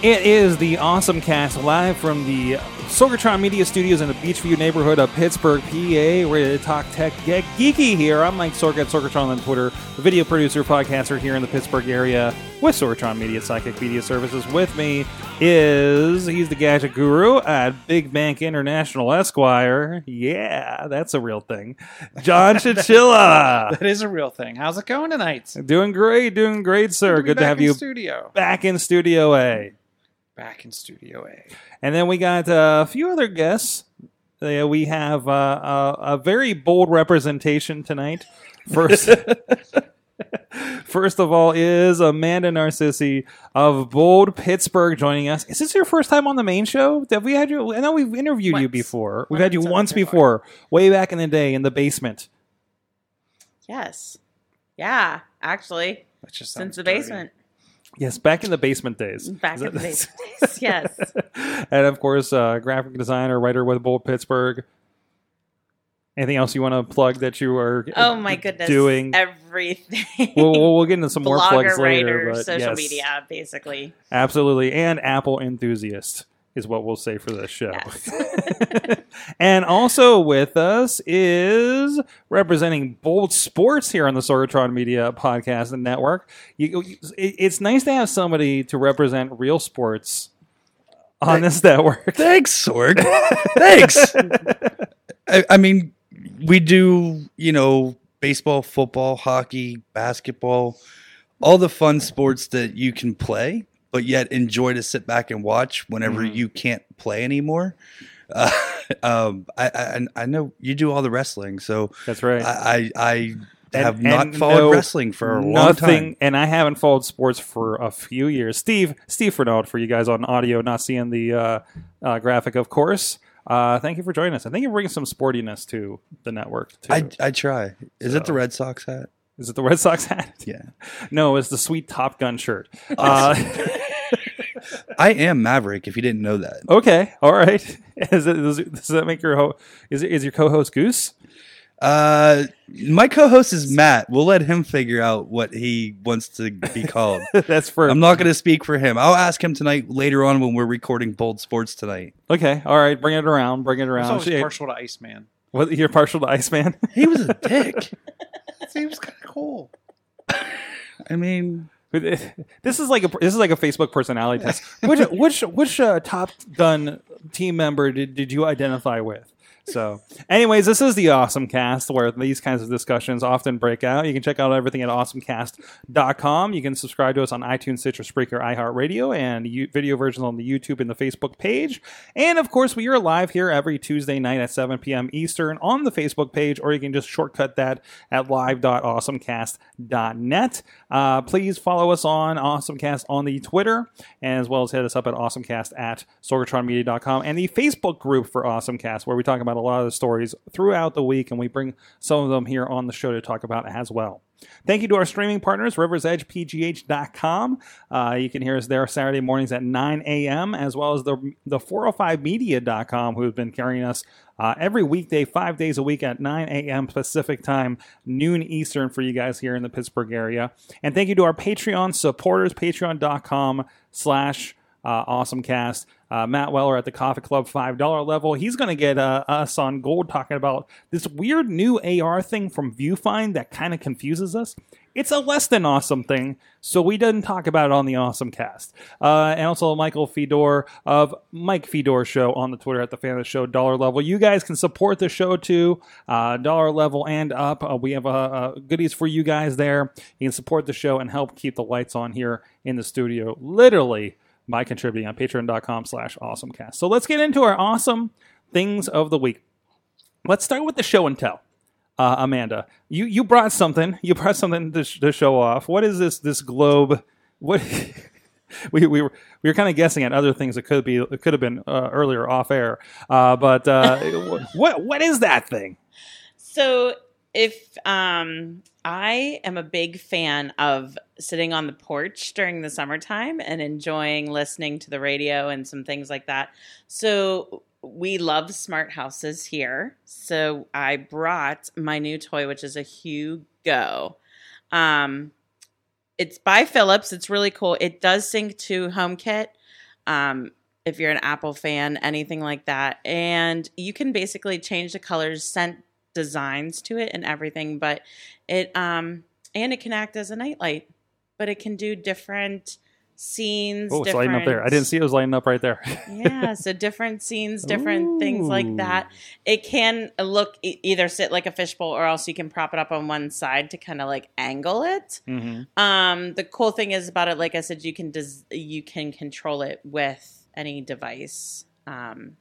It is the Awesome Cast live from the Sorgatron Media Studios in the Beechview neighborhood of Pittsburgh, PA. We're ready to talk tech, get geeky here. I'm Mike Sorg at Sorgatron on Twitter, the video producer, podcaster here in the Pittsburgh area with Sorgatron Media Sidekick Media Services. With me is he's the gadget guru at Big Bank International Esquire. Yeah, that's a real thing. John Chichilla. That is a real thing. How's it going tonight? doing great, doing great, sir. be Good to have you Studio. back in Studio A. Back in Studio A. And then we got uh, a few other guests. Uh, we have uh, a, a very bold representation tonight. First, first of all, is Amanda Narcissi of Bold Pittsburgh joining us. Is this your first time on the main show? Have we had you? I know we've interviewed you before. We've Once had you once the before, way back in the day in the basement. Yes. Yeah, actually, That just since the dirty. basement. Yes, back in the basement days. Back Is in the basement days, yes. and of course, uh, graphic designer, writer with Bold Pittsburgh. Anything else you want to plug that you are? Oh my goodness. doing? everything. We'll, we'll, we'll get into some more plugs later. writer, social yes, media, basically. absolutely, and Apple enthusiast is what we'll say for this show. Yes. and also with us is representing Bold Sports here on the Sorgatron Media Podcast and Network. You, you- it- it's nice to have somebody to represent real sports on this network. Thanks, Sorg. Thanks. I, I mean, we do, you know, baseball, football, hockey, basketball, all the fun sports that you can play, but yet enjoy to sit back and watch whenever Mhm. you can't play anymore. Uh, um, I, I I know you do all the wrestling, so That's right. I I, I And- have not and followed no- wrestling for a long time. and I haven't followed sports for a few years. Steve, Steve Fernald, for you guys on audio, not seeing the uh, uh, graphic, of course. Uh, thank you for joining us, I think you bringing some sportiness to the network. Too. I I try. Is it the Red Sox hat? Is it the Red Sox hat? Yeah. No, it's the sweet Top Gun shirt. Uh, I am Maverick. If you didn't know that. okay, all right. Is it, does, does that make your ho- is it, is your co-host Goose? Uh, my co-host is Matt. We'll let him figure out what he wants to be called. That's for I'm not going to speak for him. I'll ask him tonight later on when we're recording Bold Sports tonight. okay. All right, bring it around. Bring it I was around. always Shit. partial to Iceman. What, you're partial to Iceman. He was a dick. He was kind of cool. I mean, This is like a this is like a Facebook personality test. Which which which uh, Top Gun team member did, did you identify with? So, anyways, this is the Awesome Cast where these kinds of discussions often break out. You can check out everything at awesomecast.com. You can subscribe to us on iTunes, Stitcher, Spreaker, iHeartRadio, and video versions on the YouTube and the Facebook page. And of course, we are live here every Tuesday night at 7 p.m. Eastern on the Facebook page, or you can just shortcut that at live.awesomecast.net. Uh, please follow us on Awesomecast on the Twitter, as well as hit us up at awesomecast at sorgatronmedia.com and the Facebook group for Awesomecast, where we talk about a lot of the stories throughout the week, and we bring some of them here on the show to talk about as well. Thank you to our streaming partners, riversedgepgh.com. Uh, you can hear us there Saturday mornings at 9 a.m., as well as the, the 405media.com, who have been carrying us uh, every weekday, five days a week at 9 a.m. Pacific time, noon Eastern for you guys here in the Pittsburgh area. And thank you to our Patreon supporters, patreon.com slash uh, awesomecast. Uh, Matt Weller at the Coffee Club $5 level. He's going to get uh, us on gold talking about this weird new AR thing from Viewfind that kind of confuses us. It's a less than awesome thing, so we didn't talk about it on the Awesome Cast. Uh, and also Michael Fedor of Mike Fedor Show on the Twitter at the Fan of the Show dollar level. You guys can support the show too, uh, dollar level and up. Uh, we have goodies for you guys there. You can support the show and help keep the lights on here in the studio. Literally by contributing on patreon.com slash awesomecast. So let's get into our awesome things of the week. Let's start with the show and tell. Uh, Amanda, you, you brought something. You brought something to, sh- to show off. What is this this globe? What we, we were we were kind of guessing at other things that could be it could have been uh, earlier off air. Uh, but uh, what what is that thing? So if um I am a big fan of sitting on the porch during the summertime and enjoying listening to the radio and some things like that. So we love smart houses here. So I brought my new toy, which is a Hue Go. Um, it's by Philips. It's really cool. It does sync to HomeKit. Um, if you're an Apple fan, anything like that, and you can basically change the colors, scent designs to it, and everything. But it um and it can act as a nightlight, but it can do different scenes. Oh, it's lighting up there. I didn't see it was lighting up right there. yeah, so different scenes, different things like that. It can look e- either sit like a fishbowl, or else you can prop it up on one side to kind of like angle it. hmm Um, the cool thing is about it, like I said, you can des- you can control it with any device um,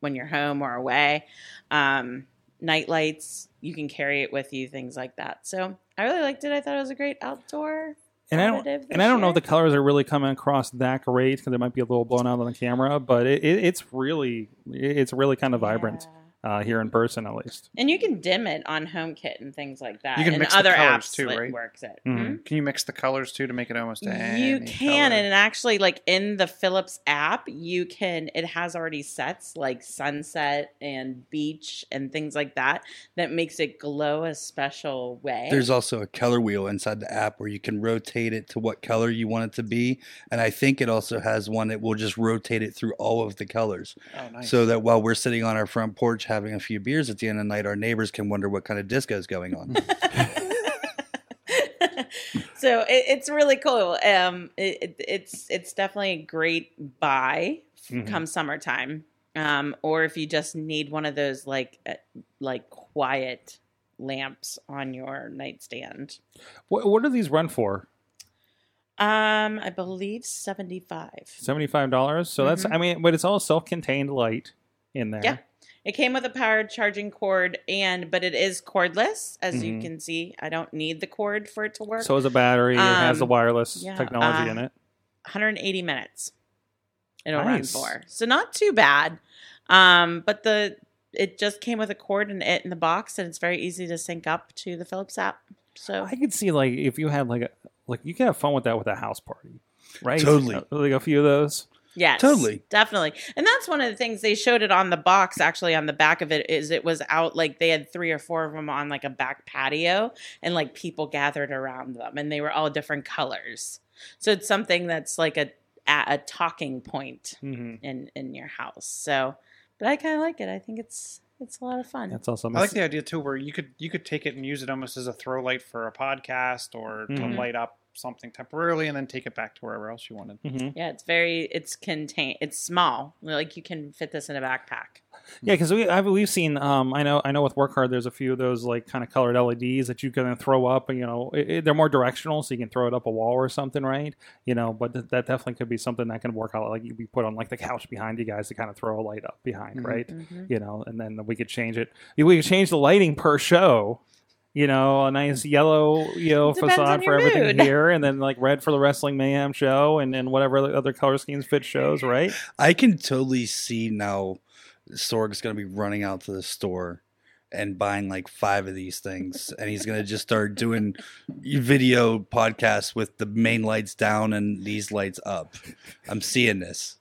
when you're home or away. Um, night lights, you can carry it with you, things like that. So I really liked it. I thought it was a great outdoor. And I don't and I don't know if the colors are really coming across that great because it might be a little blown out on the camera, but it, it, it's really it's really kind of vibrant uh, here in person at least. And you can dim it on HomeKit and things like that. You can and mix the other colors apps too, right? works it. Mhm. Hmm? Can you mix the colors too to make it almost You any can, color? and actually, like in the Philips app, you can. It has already sets like sunset and beach and things like that that makes it glow a special way. There's also a color wheel inside the app where you can rotate it to what color you want it to be. And I think it also has one that will just rotate it through all of the colors. oh, nice. So that while we're sitting on our front porch having a few beers at the end of the night, our neighbors can wonder what kind of disco is going on. so it, it's really cool. Um, it, it, it's it's definitely a great buy Mhm. come summertime. Um, or if you just need one of those like uh, like quiet lamps on your nightstand. What, what do these run for? Um, I believe seventy five. Seventy five dollars. So that's Mhm. I mean, but it's all self contained light in there. Yeah. It came with a powered charging cord and but it is cordless as you Mhm. can see. I don't need the cord for it to work. So is a battery. it has the Um, wireless yeah, technology uh, in it. 180 minutes. It'll Nice. run for. So not too bad. Um but the it just came with a cord and it in the box and it's very easy to sync up to the Philips app. So I could see like if you had like a like you can have fun with that with a house party, right? Totally. Like a few of those. Yes, Totally. definitely. And that's one of the things they showed it on the box. Actually, on the back of it is it was out like they had three or four of them on like a back patio, and like people gathered around them, and they were all different colors. So it's something that's like a a, a talking point Mm-hmm. in in your house. So, but I kind of like it. I think it's it's a lot of fun. That's awesome. I like the idea too, where you could you could take it and use it almost as a throw light for a podcast or Mhm. to light up something temporarily, and then take it back to wherever else you wanted. hmm yeah, it's very it's contain it's small. Like you can fit this in a backpack. Yeah, because we I've, we've seen. Um, I know I know with work hard, there's a few of those like kind of colored LEDs that you can throw up. You know, it, it- they're more directional, so you can throw it up a wall or something, right? You know, but th- that definitely could be something that can work out. Like you be put on like the couch behind you guys to kind of throw a light up behind, Mhm. right? Mhm. You know, and then we could change it. We could change the lighting per show. You know, a nice yellow, you know, Depends facade for everything mood. here, and then like red for the Wrestling Mayhem show, and and whatever other color schemes fit shows, right? I can totally see now Sorg's going to be running out to the store and buying like five of these things. And he's going to just start doing video podcasts with the main lights down and these lights up. I'm seeing this.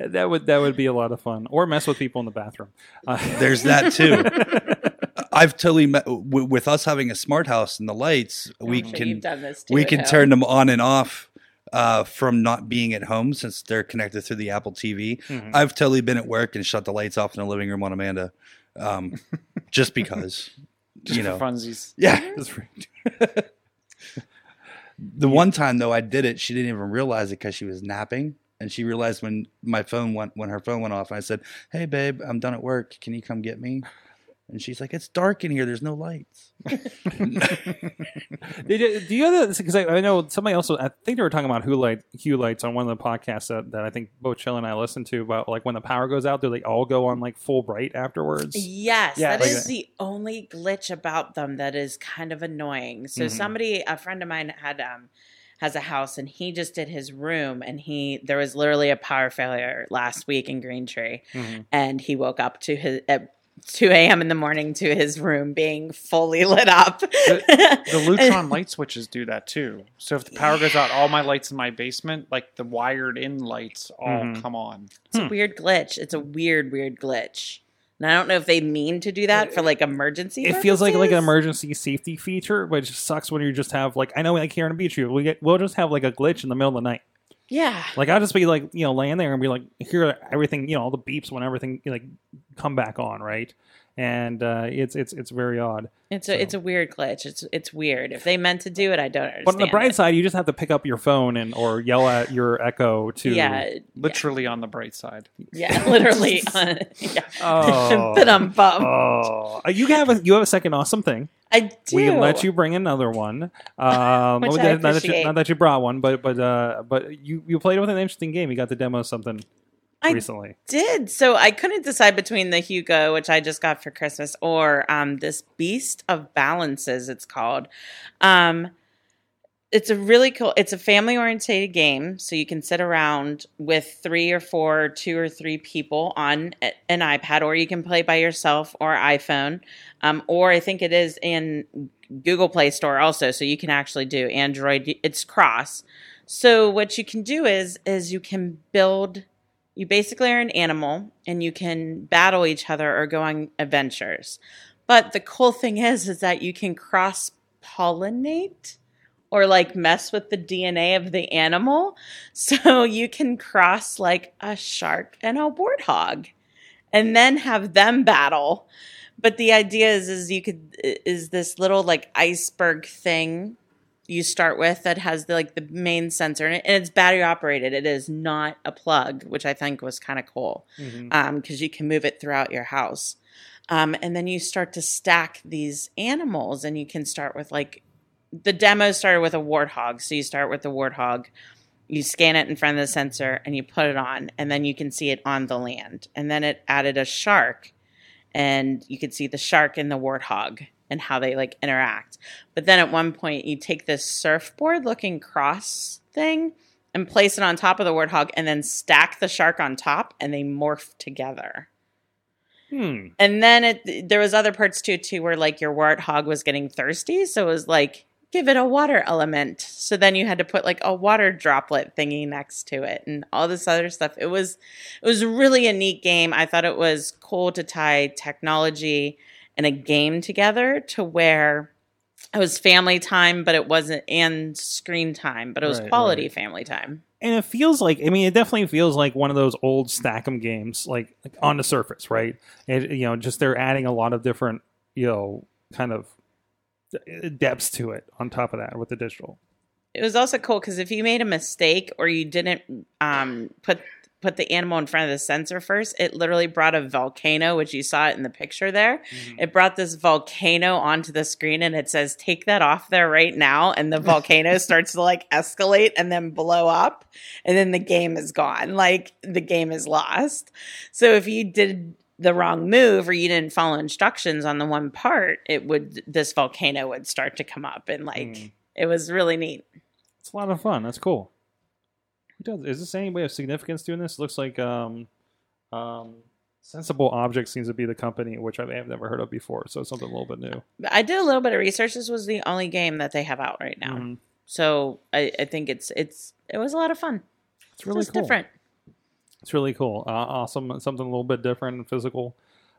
that would that would be a lot of fun, or mess with people in the bathroom. Uh, There's that too. I've totally met w- with us having a smart house and the lights. We I'm sure can you've done this too we can home. turn them on and off uh, from not being at home since they're connected through the Apple TV. Mhm. I've totally been at work and shut the lights off in the living room on Amanda, um, just because. Just you know, for funsies. yeah. The one time though I did it, she didn't even realize it because she was napping, and she realized when my phone went when her phone went off. And I said, "Hey babe, I'm done at work. Can you come get me?" And she's like, "It's dark in here. There's no lights." Did you, do you have because I, I know somebody else I think they were talking about hue light hue lights on one of the podcasts that, that I think both Chill and I listened to about like when the power goes out do they all go on like full bright afterwards Yes, Yeah, that like is a- the only glitch about them that is kind of annoying. So Mhm. somebody, a friend of mine had um has a house and he just did his room and he there was literally a power failure last week in Green Tree Mhm. and he woke up to his at 2 a.m. in the morning to his room being fully lit up. The Lutron light switches do that too. So if the power goes out, all my lights in my basement, like the wired in lights, all Mhm. come on. It's a weird glitch. It's a weird, weird glitch. And I don't know if they mean to do that for like emergency. it feels like like an emergency safety feature but it sucks when you just have like I know like here on the beach we get we'll just have like a glitch in the middle of the night Yeah. like I'll just be like you know laying there and be like hear everything you know all the beeps when everything like come back on right and uh, it's it's it's very odd It's So- a it's a weird glitch. It's it's weird. If they meant to do it, I don't understand. but on the bright it. side you just have to pick up your phone and or yell at your echo to yeah, Literally on the bright side. yeah, literally. yeah. oh but I'm bummed. Oh, you have a you have a second awesome thing. I do. We can let you bring another one. Um, Which not, I that you, not that you brought one, but but uh, but you you played with an interesting game. You got to demo of something I recently. did. So I couldn't decide between the Hue Go, which I just got for Christmas, or um, this Beast of Balances. It's called. Um, it's a really cool. It's a family oriented game, so you can sit around with three or four, two or three people on an iPad, or you can play by yourself or iPhone, um, or I think it is in Google Play Store also, so you can actually do Android. It's cross. So what you can do is is you can build you basically are an animal and you can battle each other or go on adventures. But the cool thing is is that you can cross pollinate or like mess with the DNA of the animal. So you can cross like a shark and a warthog and then have them battle. But the idea is is you could is this little like iceberg thing you start with that has the, like the main sensor it, and it's battery operated. It is not a plug, which I think was kind of cool because you can move it throughout your house. Um, and then you start to stack these animals, and you can start with like the demo started with a warthog. So you start with the warthog, you scan it in front of the sensor, and you put it on, and then you can see it on the land. And then it added a shark, and you could see the shark and the warthog and how they like interact. But then at one point, you take this surfboard looking cross thing and place it on top of the warthog, and then stack the shark on top, and they morph together. Hmm. And then it, there was other parts too, too, where like your warthog was getting thirsty, so it was like give it a water element. So then you had to put like a water droplet thingy next to it, and all this other stuff. It was it was really a neat game. I thought it was cool to tie technology and a game together to where it was family time, but it wasn't and screen time, but it was Right, quality right. family time. And it feels like I mean, it definitely feels like one of those old Stack'em games, like, like on the surface, right? It, you know, just they're adding a lot of different, you know, kind of depths to it on top of that with the digital. it was also cool because if you made a mistake or you didn't um, put put the animal in front of the sensor first, it literally brought a volcano, which you saw it in the picture there. It brought this volcano onto the screen and it says, "Take that off there right now," and the volcano starts to like escalate and then blow up, and then the game is gone. Like the game is lost. So if you did the wrong move or you didn't follow instructions on the one part, it would this volcano would start to come up and like Mm. it was really neat. It's a lot of fun. That's cool. Who does? Is this any way of significance doing this? looks like um, um, Sensible Objects seems to be the company, which I have never heard of before. So it's something a little bit new. I did a little bit of research. This was the only game that they have out right now, Mhm. so I, I think it's it's it was a lot of fun. It's really Just cool. different. It's really cool. Uh, awesome. Something a little bit different and physical.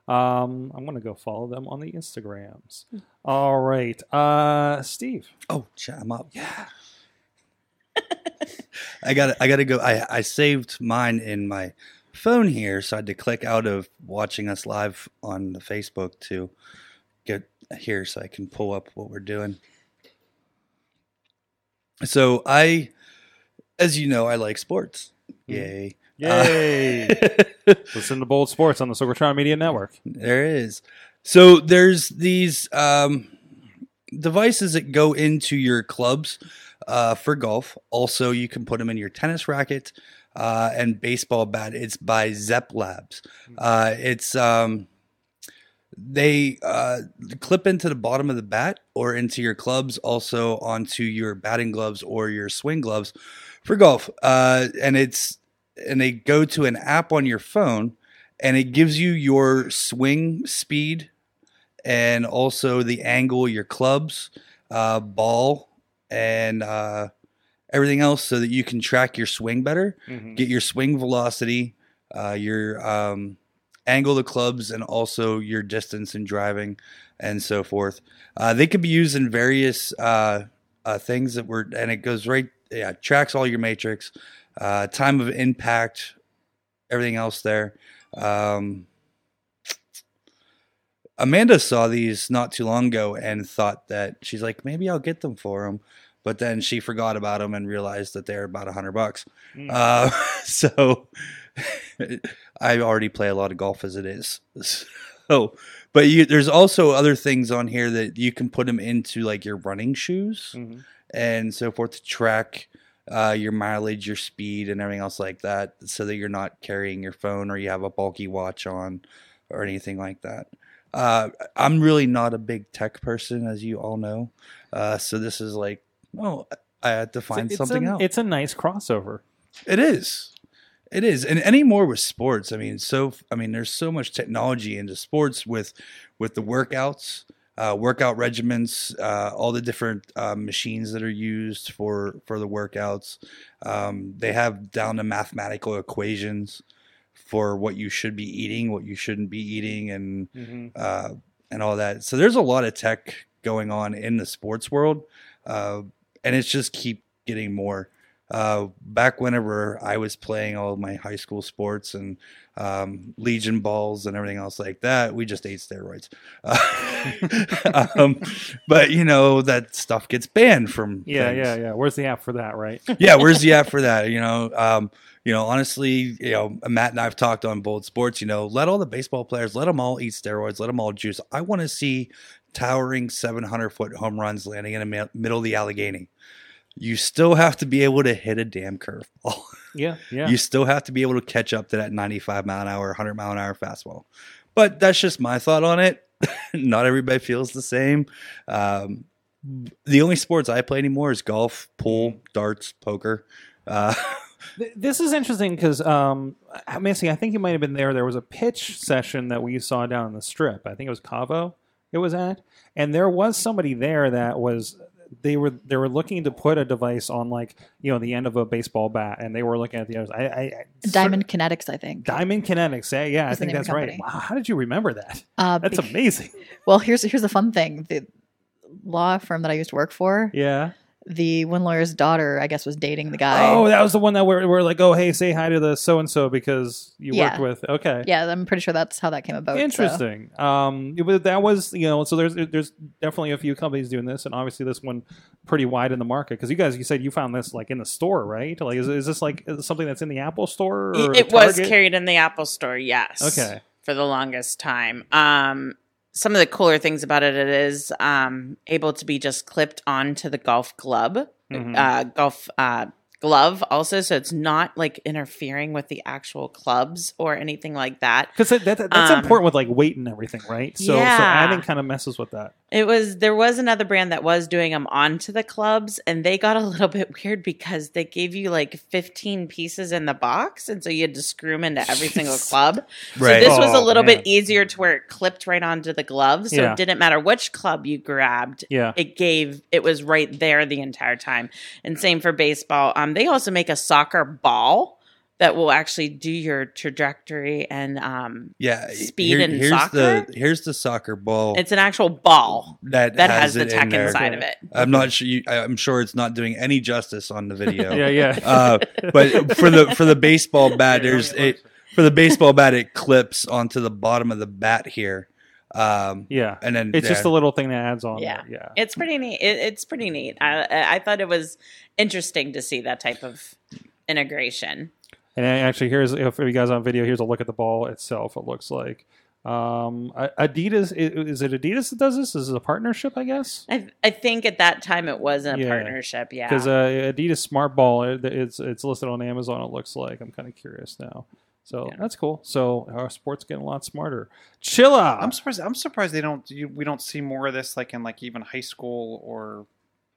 Um, I'm gonna go follow them on the Instagrams. All right, uh, Steve. Oh, chat 'em up. Yeah. I got. I got to go. I I saved mine in my phone here, so I had to click out of watching us live on the Facebook to get here, so I can pull up what we're doing. So I, as you know, I like sports. Yay! Yay! Listen to Bold Sports on the Sorgatron Media Network. There is. So there's these um, devices that go into your clubs uh, for golf. Also, you can put them in your tennis racket uh, and baseball bat. It's by Zepp Labs. Uh, it's um, they uh, clip into the bottom of the bat or into your clubs, also onto your batting gloves or your swing gloves for golf. Uh, and it's and they go to an app on your phone, and it gives you your swing speed and also the angle, your clubs, uh, ball, and uh, everything else, so that you can track your swing better, get your swing velocity, uh, your um, angle of the clubs, and also your distance in driving, and so forth. Uh, they could be used in various uh, uh, things that were, and it goes right, yeah, tracks all your matrix, uh, time of impact, everything else there. Um, Amanda saw these not too long ago and thought that she's like, maybe I'll get them for him. But then she forgot about them and realized that they're about a hundred bucks. Uh, so I already play a lot of golf as it is. So, but you, there's also other things on here that you can put them into like your running shoes Mhm. and so forth to track uh, your mileage, your speed, and everything else like that, so that you're not carrying your phone or you have a bulky watch on or anything like that. Uh, I'm really not a big tech person, as you all know. Uh, so this is like, oh, I had to find it's something a, else. It's a nice crossover. It is. It is. And anymore with sports, I mean, so I mean, there's so much technology into sports with with the workouts, uh, workout regimens, uh, all the different uh, machines that are used for for the workouts. Um, they have down to mathematical equations for what you should be eating, what you shouldn't be eating, and uh, and all that. So there's a lot of tech going on in the sports world, uh, and it's just keep getting more. Uh, back whenever I was playing all my high school sports and um, Legion balls and everything else like that, we just ate steroids. Uh, um, but you know that stuff gets banned from. Yeah, things yeah, yeah. Where's the app for that, right? yeah, where's the app for that? You know, um, you know, honestly, you know, Matt and I've talked on both sports. You know, let all the baseball players, let them all eat steroids, let them all juice. I want to see towering 700 foot home runs landing in the middle of the Allegheny. You still have to be able to hit a damn curveball. Yeah, yeah. You still have to be able to catch up to that 95 mile an hour, 100 mile an hour fastball. But that's just my thought on it. Not everybody feels the same. Um, the only sports I play anymore is golf, pool, darts, poker. Uh, This is interesting because, um, Missy, I think you might have been there. There was a pitch session that we saw down on the strip. I think it was Cavo. It was at, and there was somebody there that was. They were they were looking to put a device on like you know the end of a baseball bat, and they were looking at the others. I, I, I Diamond Kinetics, I think. Diamond Kinetics. Yeah, yeah, I think that's right. Wow, how did you remember that? Uh, That's bec- amazing. Well, here's here's a fun thing. The law firm that I used to work for, Yeah. The one lawyer's daughter, I guess, was dating the guy. Oh, that was the one that we're, we're like, oh, hey, say hi to the so and so because you Yeah. worked with. Okay. yeah, I'm pretty sure that's how that came about. so- Interesting. Um, it was- that was you know, so there's there's definitely a few companies doing this, and obviously this one pretty wide in the market because you guys you said you found this like in the store, right? Like, is, is this like is this something that's in the Apple store? Or it was carried in the Apple Store, yes. Okay. For the longest time. Um, some of the cooler things about it, it is um, able to be just clipped onto the golf club, Mhm. uh, golf uh, glove also. So it's not like interfering with the actual clubs or anything like that. Because that, that, that's Um, important with like weight and everything, right? So, so Yeah. adding kind of messes with that. It was there was another brand that was doing them onto the clubs, and they got a little bit weird because they gave you like 15 pieces in the box, and so you had to screw them into every single club. Right. So this was a Oh, little man. bit easier to where it clipped right onto the glove, so Yeah. it didn't matter which club you grabbed. Yeah. It gave it was right there the entire time, and same for baseball. Um, they also make a soccer ball that will actually do your trajectory and um, yeah, Speed in here's soccer? the here's the soccer ball it's an actual ball that that has, the it in tech there. inside of it. I'm not sure. You, I- I'm sure it's not doing any justice on the video. Yeah, yeah. uh, but for the for the baseball bat, there's it for the baseball bat. It clips onto the bottom of the bat here, um, yeah. and then It's just a little thing that adds on. Yeah. there. Yeah. It's pretty neat. It, it's pretty neat. I, I I thought it was interesting to see that type of integration. And actually, here's if you guys on video, here's a look at the ball itself. It looks like Um, Adidas is it Adidas that does this? Is it a partnership? I guess I, I think at that time it was a Yeah. partnership. Yeah. because uh, Adidas Smart Ball it, it's it's listed on Amazon. It looks like I'm kind of curious now. So Yeah. that's cool. So our sports getting a lot smarter. Chilla. I'm surprised. I'm surprised they don't. You, we don't see more of this, like in like even high school or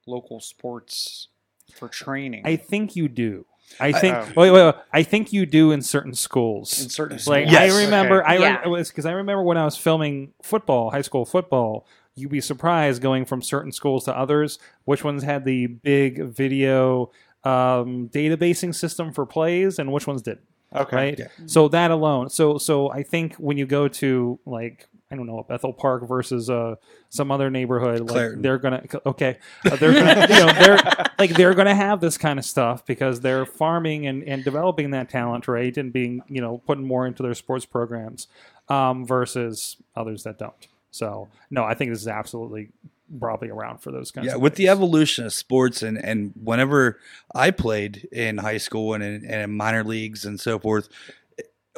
local sports for training. I think you do. I I- think Oh. wait, wait, wait. I think you do in certain schools. in certain Like. Yes. I remember, Okay. I Yeah. re- was because I remember when I was filming football, high school football. You'd be surprised going from certain schools to others, which ones had the big video um, databasing system for plays, and which ones did. Okay. Right. Yeah. So that alone. So so I think when you go to like I don't know Bethel Park versus uh, some other neighborhood, like Clairton. they're gonna okay, uh, they're gonna you know they're like they're gonna have this kind of stuff because they're farming and, and developing that talent right and being you know putting more into their sports programs um, versus others that don't. So no, I think this is absolutely probably around for those kinds. Yeah, of with the evolution of sports and and whenever I played in high school and in, and in minor leagues and so forth,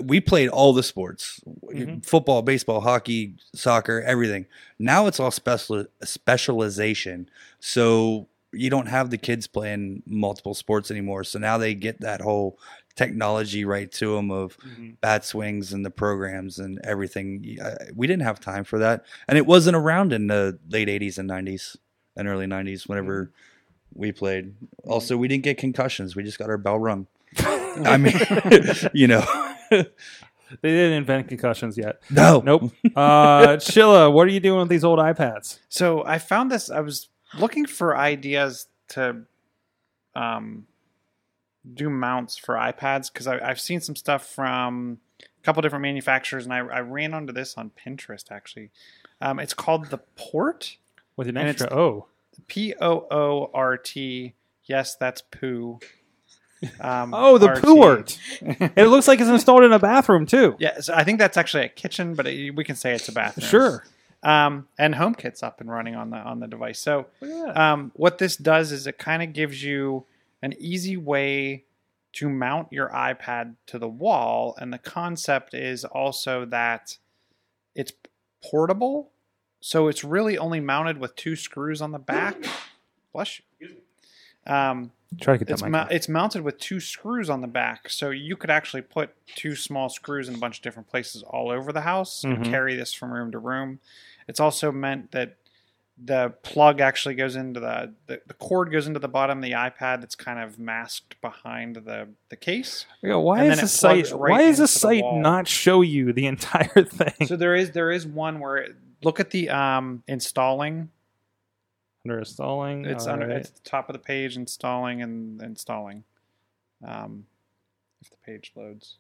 we played all the sports: Mhm. football, baseball, hockey, soccer, everything. Now it's all special specialization. So you don't have the kids playing multiple sports anymore. So now they get that whole technology right to them of Mhm. bat swings and the programs and everything. We didn't have time for that, and it wasn't around in the late '80s and '90s and early '90s whenever we played. Also, we didn't get concussions; we just got our bell rung. I mean, you know, they didn't invent concussions yet. no, Nope. Uh, Chilla, what are you doing with these old iPads? So I found this. I was looking for ideas to um, do mounts for iPads because I've seen some stuff from a couple different manufacturers, and I, I ran onto this on Pinterest actually. Um, it's called the Port, With an extra O. P O O R T. Yes, that's poo. Um, Oh, the RT. It looks like it's installed in a bathroom too. Yeah, so I think that's actually a kitchen, but it, we can say it's a bathroom. Sure. Um, and HomeKit's up and running on the on the device. So um, what this does is it kind of gives you an easy way to mount your iPad to the wall, and the concept is also that it's portable. So it's really only mounted with two screws on the back. Bless you. Um, Try to get it's, that mou- mic. it's mounted with two screws on the back, so you could actually put two small screws in a bunch of different places all over the house Mhm. and carry this from room to room. It's also meant that the plug actually goes into the, the the cord goes into the bottom of the iPad that's kind of masked behind the the case. Yeah, why is the site? right why does the site wall. not show you the entire thing? So there is there is one where it, look at the um installing. under installing, It's all under right. it's at the top of the page installing and installing. Um, if the page loads.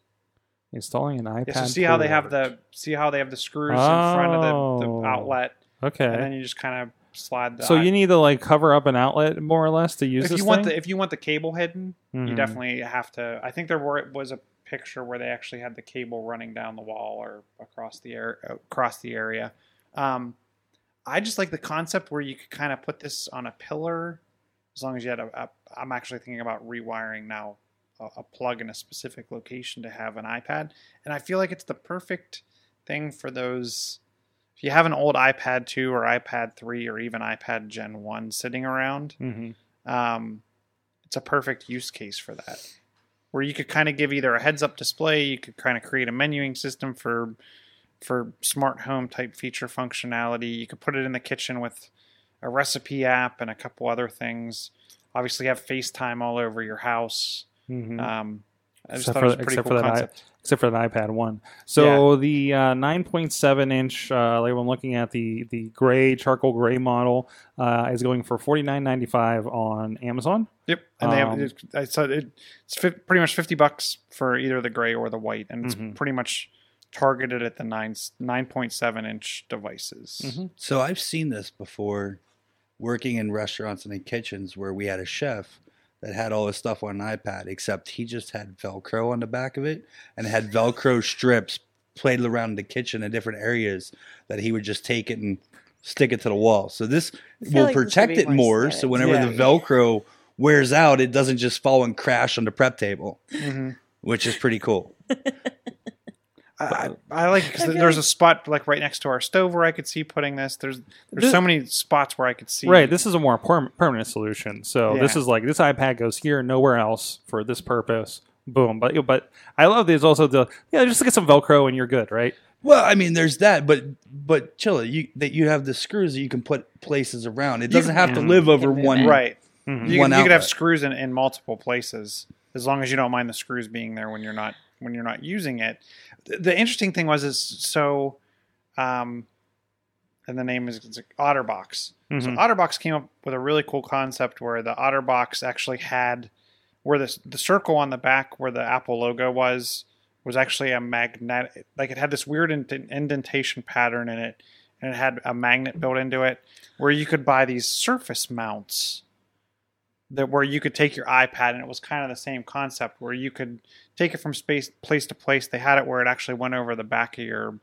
installing an iPad. Yeah, so see how they have the see how they have the screws in front of the, Oh. the outlet, okay. and then you just kind of slide the. so you need to like cover up an outlet more or less to use if this you want thing? the if you want the cable hidden, you Mhm. definitely have to. I think there were was a picture where they actually had the cable running down the wall or across the air across the area. Um, I just like the concept where you could kind of put this on a pillar, as long as you had a. a I'm actually thinking about rewiring now a, a plug in a specific location to have an iPad, and I feel like it's the perfect thing for those. If you have an old iPad 2 or iPad 3 or even iPad Gen 1 sitting around, Mhm. um, it's a perfect use case for that. Where you could kind of give either a heads up display, you could kind of create a menuing system for for smart home type feature functionality. You could put it in the kitchen with a recipe app and a couple other things. Obviously, have FaceTime all over your house. Mhm. Um, I just Except thought it was a pretty cool for that i- concept. Except for the iPad one. So the uh, 9.7 inch, uh, like I'm looking at the the gray charcoal gray model, uh, is going for 49.95 on Amazon. Yep, and they Um, have. It, I said it, it's fi- pretty much fifty bucks for either the gray or the white, and it's Mhm. pretty much targeted at the nine nine point seven inch devices. Mhm. So I've seen this before working in restaurants and in kitchens where we had a chef that had all his stuff on an iPad, except he just had Velcro on the back of it and had Velcro strips played around the kitchen in different areas that he would just take it and stick it to the wall. So this will like protect be it more. So whenever Yeah. the Velcro wears out, it doesn't just fall and crash on the prep table, hmm which is pretty cool. I, I like it because I there's like- a spot like right next to our stove where I could see putting this. There's there's This- so many spots where I could see. Right, this is a more perm- permanent solution. So this is like this iPad goes here, nowhere else for this purpose. Boom. But but I love there's also the yeah, just get some Velcro and you're good, right? Well, I mean, there's that, but but chill. You that you have the screws that you can put places around. It doesn't have to live over one. it. right. Mhm. You, One can, you could have screws in, in multiple places as long as you don't mind the screws being there when you're not when you're not using it. The, the interesting thing was is so, um, and the name is it's OtterBox. So Mhm. OtterBox came up with a really cool concept where the OtterBox actually had where the the circle on the back where the Apple logo was was actually a magnet like it had this weird indent- indentation pattern in it and it had a magnet built into it where you could buy these surface mounts that where you could take your iPad and it was kind of the same concept where you could take it from space place to place. They had it where it actually went over the back of your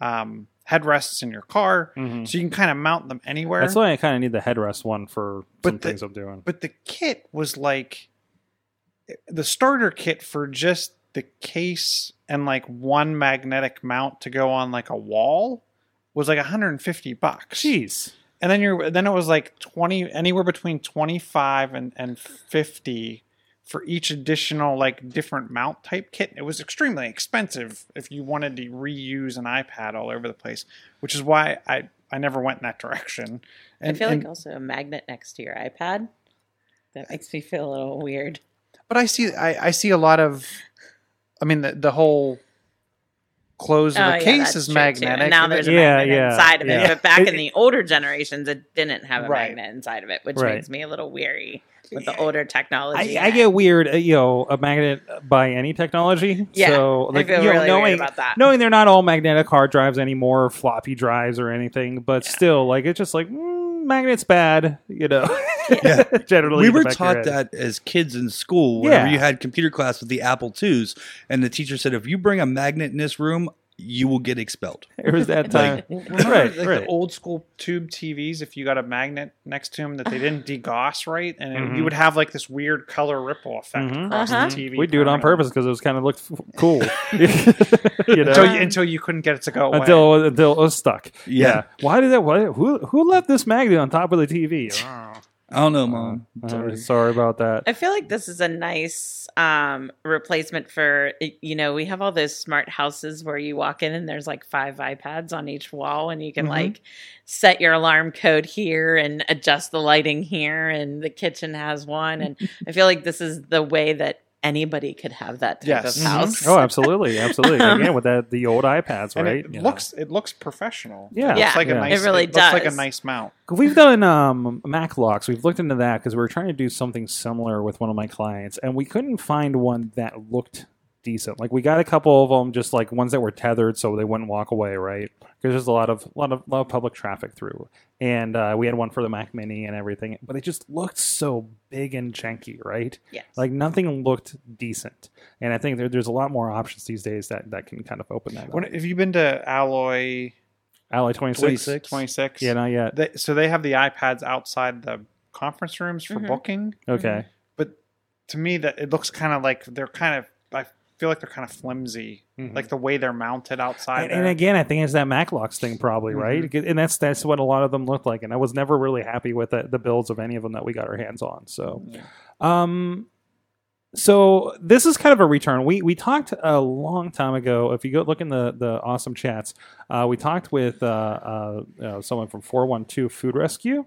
um, headrests in your car, Mhm. so you can kind of mount them anywhere. That's why I kind of need the headrest one for But some the- things I'm doing. but the kit was like the starter kit for just the case and like one magnetic mount to go on like a wall was like 150 bucks. Jeez. And then you're then it was like 20 anywhere between 25 and and 50 for each additional like different mount type kit. It was extremely expensive if you wanted to reuse an iPad all over the place, which is why I I never went in that direction. And, I feel and- like also a magnet next to your iPad. That makes me feel a little weird. but I see I, I see a lot of I mean the the whole close of Oh, the yeah, case is true, too. magnetic. And now and there's it- a Yeah, magnet yeah, inside of yeah. it. But back It- in the older generations, it didn't have a Right. magnet inside of it, which Right. makes me a little weary with the older technology. I, I get weird, uh, you know, a magnet by any technology. Yeah, so I like feel you know, knowing weird about that. knowing they're not all magnetic hard drives anymore, floppy drives or anything, but still, like it's just like mm, magnets bad, you know. Yeah. Generally, we were back of your taught that as kids in school whenever Yeah. you had computer class with the Apple IIs, and the teacher said, if you bring a magnet in this room, you will get expelled. It was that time, Remember, right? like right. the old school tube TVs, if you got a magnet next to them that they didn't degauss right, and it- Mhm. you would have like this weird color ripple effect Mhm. across Uh-huh. the TV. we do it on purpose because it was kind of looked f- cool, you know. until you, until you couldn't get it to go away. until until it was stuck. Yeah. Why did that? Why, who who left this magnet on top of the TV? I don't know, mom. Uh, Sorry. sorry about that. I feel like this is a nice um, replacement for you know we have all those smart houses where you walk in and there's like five iPads on each wall and you can Mhm. like set your alarm code here and adjust the lighting here and the kitchen has one and I feel like this is the way that anybody could have that type Yes. of Mhm. house. Oh, absolutely, absolutely. Again, with that the old iPads, and right? it You know. looks it looks professional. Yeah. it looks Yeah. like Yeah. a nice. It really looks like a nice mount. We've done um, Maclocks. We've looked into that because we were trying to do something similar with one of my clients, and we couldn't find one that looked decent. Like we got a couple of them, just like ones that were tethered, so they wouldn't walk away, right? Because there's a lot of lot of lot of public traffic through, and uh, we had one for the Mac Mini and everything, but it just looked so big and janky, right? Yes. Like nothing looked decent, and I think there, there's a lot more options these days that that can kind of open that. When, up. have you been to Alloy Alloy 26? 26? 26? Yeah, not yet. They, so they have the iPads outside the conference rooms for Mhm. booking. Okay. But to me, that it looks kind of like they're kind of. Feel like they're kind of flimsy, Mhm. like the way they're mounted outside. And, and again, I think it's that Maclocks thing, probably right, Mhm. and that's that's what a lot of them look like. And I was never really happy with the, the builds of any of them that we got our hands on. So, um, so this is kind of a return. We we talked a long time ago. If you go look in the the awesome chats, uh, we talked with uh, uh, uh, someone from Four One Two Food Rescue.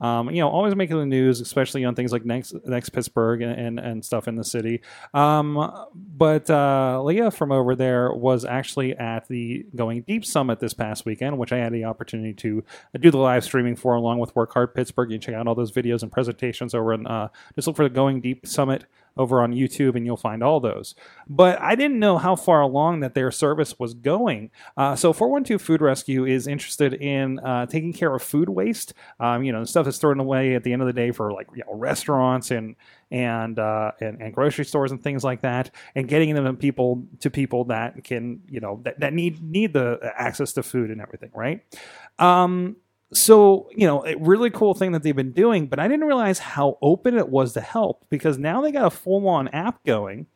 Um, you know, always making the news, especially on things like next next Pittsburgh and, and, and stuff in the city. Um, but uh, Leah from over there was actually at the Going Deep Summit this past weekend, which I had the opportunity to do the live streaming for, along with Work Hard Pittsburgh. You can check out all those videos and presentations over in uh, just look for the Going Deep Summit over on YouTube, and you'll find all those. But I didn't know how far along that their service was going. Uh, so 412 Food Rescue is interested in uh, taking care of food waste. Um, you know, the stuff that's thrown away at the end of the day for like you know, restaurants and and, uh, and and grocery stores and things like that, and getting them to people to people that can you know that, that need need the access to food and everything, right? Um, so you know a really cool thing that they've been doing but i didn't realize how open it was to help because now they got a full-on app going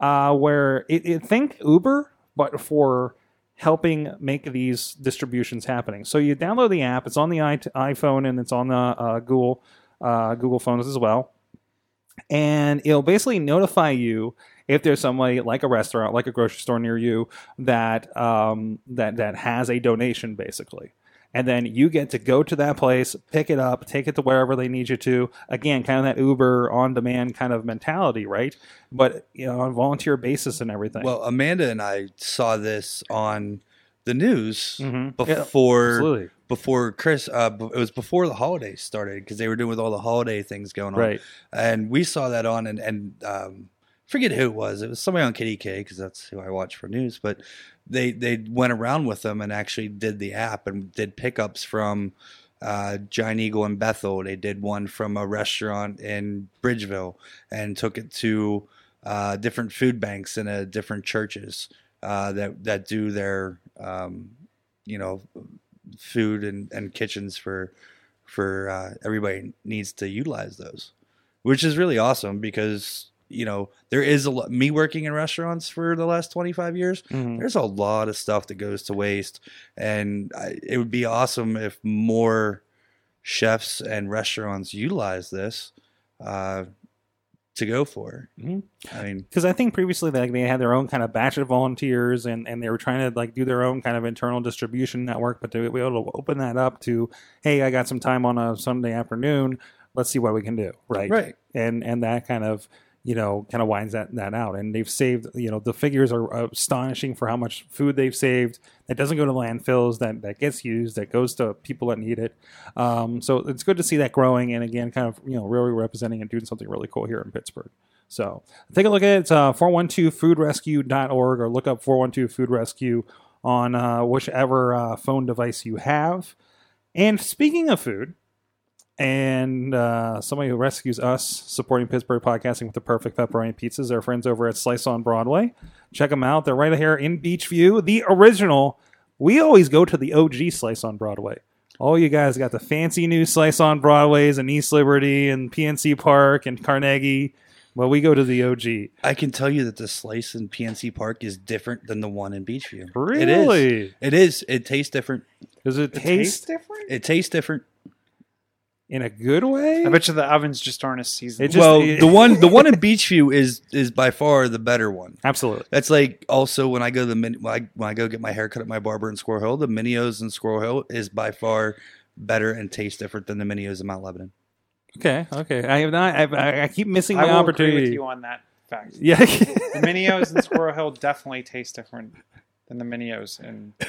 uh, where it, it think uber but for helping make these distributions happening. So you download the app. It's on the iPhone and it's on the uh, Google uh, Google phones as well, and it'll basically notify you if there's somebody like a restaurant, like a grocery store near you that um, that that has a donation, basically. And then you get to go to that place, pick it up, take it to wherever they need you to. Again, kind of that Uber on demand kind of mentality, right? But you know, on a volunteer basis and everything. Well, Amanda and I saw this on the news Mhm. Before absolutely. before Chris. Uh, it was before the holidays started because they were doing with all the holiday things going on. Right. And we saw that on and and um, forget who it was. It was somebody on KDK because that's who I watch for news. But they they went around with them and actually did the app and did pickups from. Uh, Giant Eagle in Bethel. They did one from a restaurant in Bridgeville and took it to uh, different food banks and uh, different churches uh, that that do their um, you know food and, and kitchens for for uh, everybody needs to utilize those, which is really awesome because you know there is a lot. Me working in restaurants for the last twenty five years, Mhm. there's a lot of stuff that goes to waste, and I, it would be awesome if more chefs and restaurants utilize this uh, to go for. Mhm. I mean, because I think previously they, like, they had their own kind of batch of volunteers and, and they were trying to like do their own kind of internal distribution network, but to be able to open that up to, hey, I got some time on a Sunday afternoon, let's see what we can do, right? Right. And and that kind of you know kind of winds that that out, and they've saved you know the figures are astonishing for how much food they've saved that doesn't go to landfills that that gets used that goes to people that need it. Um, so it's good to see that growing and again kind of you know really representing and doing something really cool here in Pittsburgh. So take a look at it. Uh, 412foodrescue.org or look up 412 Food Rescue on uh, whichever uh, phone device you have. And speaking of food, and uh, somebody who rescues us supporting Pittsburgh podcasting with the perfect pepperoni pizzas, our friends over at Slice on Broadway. Check them out. They're right here in Beechview, the original. We always go to the OG Slice on Broadway. All you guys got the fancy new Slice on Broadways in East Liberty and PNC Park and Carnegie. Well, we go to the OG. I can tell you that the slice in PNC Park is different than the one in Beechview. It is. Really? It is. It tastes different. Does it The taste different? It tastes different. In a good way? I bet you the ovens just aren't as seasoned. It just- well, the one the one in Beechview is is by far the better one. Absolutely. That's like also when I go to the min- when I, when I go get my hair cut at my barber in Squirrel Hill, the Mineo's in Squirrel Hill is by far better and tastes different than the Mineo's in Mount Lebanon. Okay. Okay. I have not. I, I, I keep missing I my will agree opportunity. with you on that fact. Yeah. The Mineo's in Squirrel Hill definitely taste different than the Mineo's in, It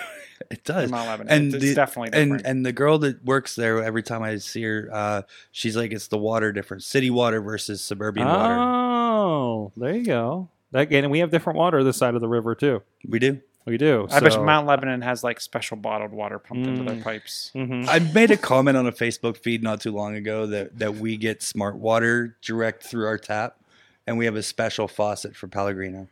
in does. Mount Lebanon. And it's the, definitely and different. and the girl that works there every time I see her, uh, she's like, it's the water difference, city water versus suburban water. oh, there you go. That, and we have different water this side of the river too. We do. We do. I bet so- you Mount Lebanon has like special bottled water pumped into their Mm. pipes. Mhm. I made a comment on a Facebook feed not too long ago that, that we get smart water direct through our tap, and we have a special faucet for Pellegrino.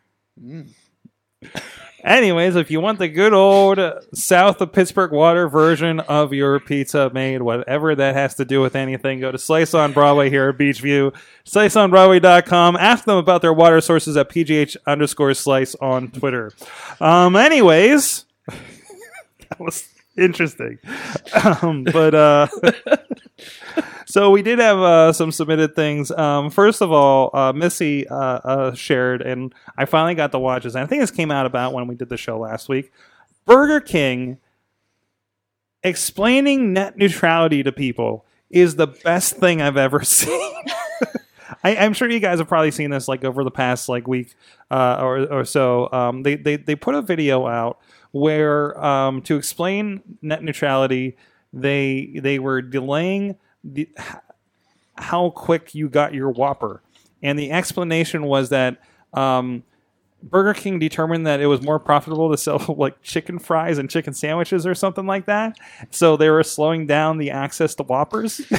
Anyways, if you want the good old south of Pittsburgh water version of your pizza made, whatever that has to do with anything, go to Slice on Broadway here at Beechview, sliceonbroadway.com. Ask them about their water sources at pgh underscore slice on Twitter. Um, anyways, that was interesting. Um, but, uh, so we did have uh, some submitted things. Um, first of all, uh, Missy uh, uh, shared, and I finally got the watches. And I think this came out about when we did the show last week. Burger King explaining net neutrality to people is the best thing I've ever seen. I, I'm sure you guys have probably seen this like over the past like week uh, or or so. Um, they, they they put a video out where um, to explain net neutrality, they they were delaying the, how quick you got your Whopper, and the explanation was that. Um, Burger King determined that it was more profitable to sell like chicken fries and chicken sandwiches or something like that. So they were slowing down the access to Whoppers.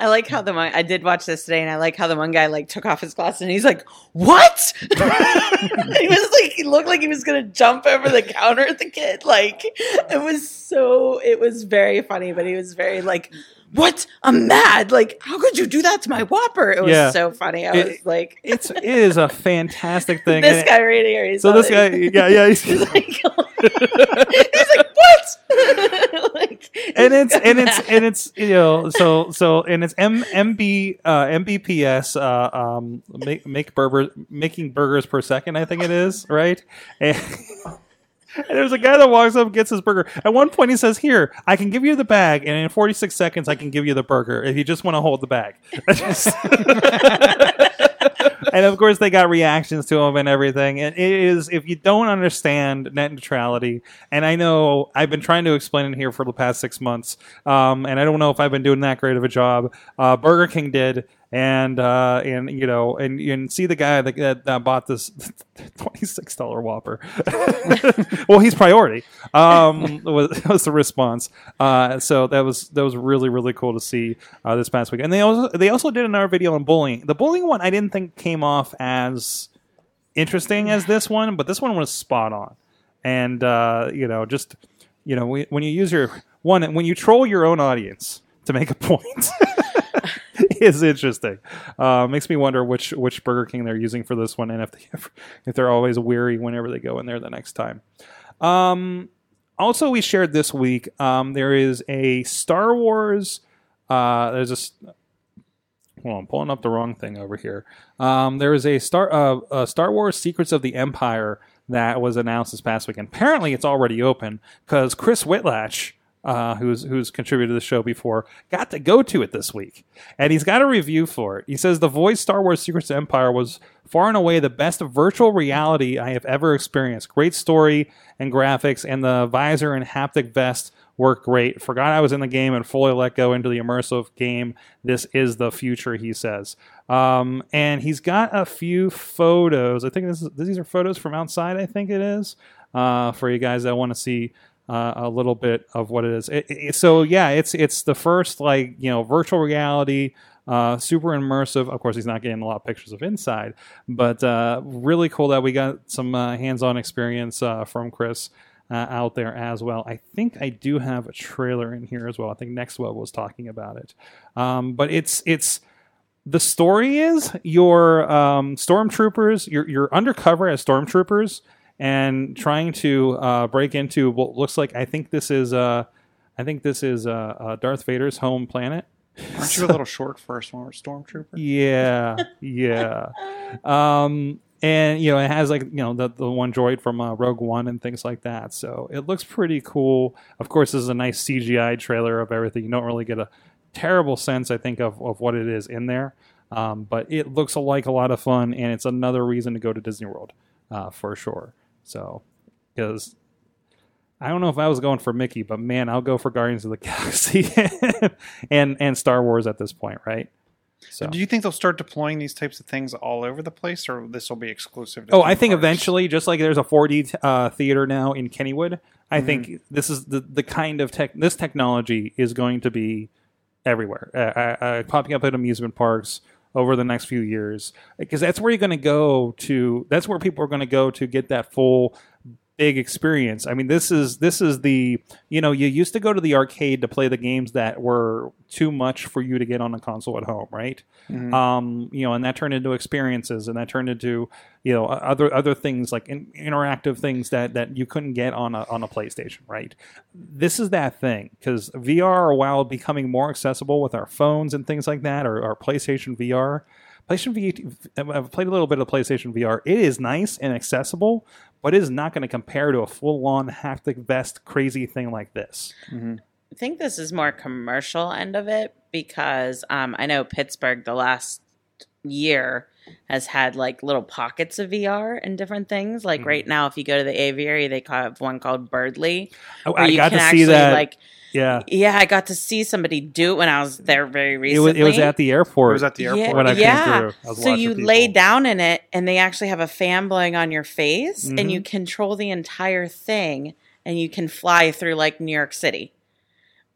I like how the one I did watch this today, and I like how the one guy like took off his glasses and he's like, "What?" he was like, he looked like he was gonna jump over the counter at the kid. Like it was so, it was very funny, but he was very like, "What? I'm mad! Like, how could you do that to my Whopper?" It was Yeah. so funny. I It- was like, It's it is a fantastic thing. "This And- guy right here." He's so this guy, yeah, yeah, he's, He's like, oh he's like, "What?" like, and it's and it's and it's you know so so and it's M MB uh, MBPS uh, um make make burgers making burgers per second I think it is right? And, and there's a guy that walks up and gets his burger. At one point he says here I can give you the bag and in 46 seconds I can give you the burger if you just want to hold the bag and of course they got reactions to him and everything. And it is if you don't understand net neutrality and i know i've been trying to explain it here for the past six months um, and i don't know if i've been doing that great of a job uh, burger king did and uh, and you know and you can see the guy that, that, that bought this $26 whopper. Well he's priority. Um, was, was the response. Uh, so that was that was really really cool to see uh, this past week. And they also they also did another video on bullying. The bullying one i didn't think came off as interesting as this one but this one was spot on. And uh, you know just you know when you use your one when you troll your own audience to make a point is interesting. Uh, makes me wonder which which Burger King they're using for this one, and if they if they're always weary whenever they go in there the next time. Um, also, we shared this week. Um, there is a Star Wars. Uh, there's a. Well, I'm pulling up the wrong thing over here. Um, there is a Star uh, a Star Wars Secrets of the Empire that was announced this past week, and apparently it's already open because Chris Whitlatch, uh, who's who's contributed to the show before, got to go to it this week, and he's got a review for it. He says the voice Star Wars Secrets of Empire was far and away the best virtual reality I have ever experienced. Great story and graphics, and the visor and haptic vest work great. Forgot I was in the game and fully let go into the immersive game. This is the future, he says. Um, and he's got a few photos. I think this is, these are photos from outside. I think it is uh, for you guys that want to see uh, a little bit of what it is. It, it- so yeah, it's it's the first like you know virtual reality. Uh, super immersive. Of course, he's not getting a lot of pictures of inside, but uh, really cool that we got some uh, hands-on experience uh, from Chris uh, out there as well. I think I do have a trailer in here as well. I think Nextweb was talking about it, um, but it's it's the story is your um, stormtroopers. You're you're undercover as stormtroopers and trying to uh, break into what looks like. I think this is uh, I think this is uh, uh, Darth Vader's home planet. Aren't you a little short for a storm- stormtrooper? Yeah, yeah. Um, and you know, it has like you know the the one droid from uh, Rogue One and things like that. So it looks pretty cool. Of course, this is a nice CGI trailer of everything. You don't really get a terrible sense, I think, of of what it is in there. Um, but it looks like a lot of fun, and it's another reason to go to Disney World uh, for sure. So because I don't know if I was going for Mickey, but man, I'll go for Guardians of the Galaxy and and Star Wars at this point, right? So. Do you think they'll start deploying these types of things all over the place, or this will be exclusive? to Oh, theme I think parks? eventually, just like there's a 4D uh, theater now in Kennywood, I think this is the the kind of tech. This technology is going to be everywhere, uh, uh, popping up at amusement parks over the next few years, because that's where you're going to go to. That's where people are going to go to get that full big experience. I mean, this is this is the you know you used to go to the arcade to play the games that were too much for you to get on a console at home, right? Mhm. Um, you know, and that turned into experiences, and that turned into you know other other things like in, interactive things that that you couldn't get on a on a PlayStation, right? This is that thing because VR, while becoming more accessible with our phones and things like that, or our PlayStation VR. PlayStation V, I've played a little bit of PlayStation VR. It is nice and accessible, but it is not going to compare to a full-on haptic vest crazy thing like this. Mhm. I think this is more commercial end of it because um, I know Pittsburgh the last year has had like little pockets of VR and different things. Like Mhm. right now, if you go to the aviary, they have one called Birdly. I, where I you got can to see actually, that. Like, yeah, yeah, I got to see somebody do it when I was there very it recently. was, it was at the airport. It was at the airport. Yeah, when I came through. I was so you people. lay down in it, and they actually have a fan blowing on your face, Mhm. and you control the entire thing, and you can fly through like New York City,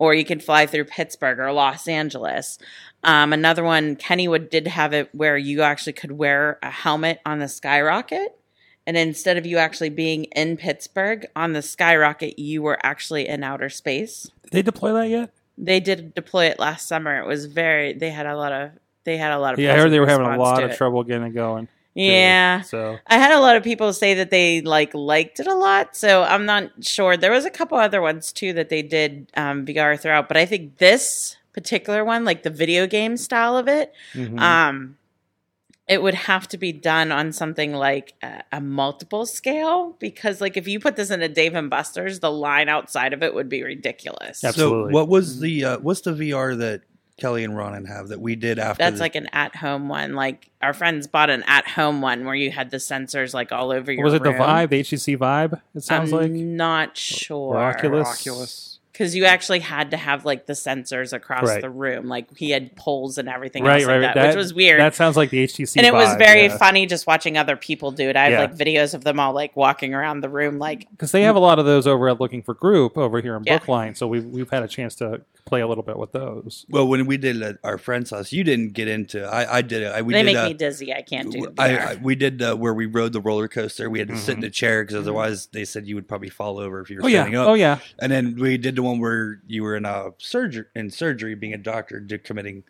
or you could fly through Pittsburgh or Los Angeles. Um, another one, Kennywood did have it where you actually could wear a helmet on the skyrocket. And instead of you actually being in Pittsburgh on the skyrocket, you were actually in outer space. Did they deploy that yet? they did deploy it last summer. It was very. They had a lot of. They had a lot of. Yeah, I heard they were having a lot of it. trouble getting it going. Too. Yeah. So I had a lot of people say that they like liked it a lot, so I'm not sure. There was a couple other ones too that they did um, VR throughout, but I think this particular one, like the video game style of it, mhm. um, it would have to be done on something like a, a multiple scale because, like, if you put this in a Dave and Buster's, the line outside of it would be ridiculous. Absolutely. So what was the uh, what's the VR that Kelly and Ronan have that we did after? That's the- like an at-home one. Like our friends bought an at-home one where you had the sensors like all over your. was it the room. Vive, the HTC Vive? It sounds I'm like not sure. Oculus. Oculus. Because you actually had to have like the sensors across Right. the room. Like he had poles and everything right, else right, like right. that, which was weird. That sounds like the HTC, and it was very yeah. funny just watching other people do it. I have Yeah. like videos of them all like walking around the room, like because they have a lot of those over at Looking for Group over here in Yeah. Brookline. So we've we've had a chance to play a little bit with those. well, when we did at our friend's house, you didn't get into. I, I did it. I, we they did, make uh, me dizzy. I can't do. I, I- we did uh, where we rode the roller coaster. We had to sit in Mhm. a chair because otherwise they said you would probably fall over if you were Oh yeah, standing up. oh yeah. And then we did the one where you were in a surgery in surgery, being a doctor, committing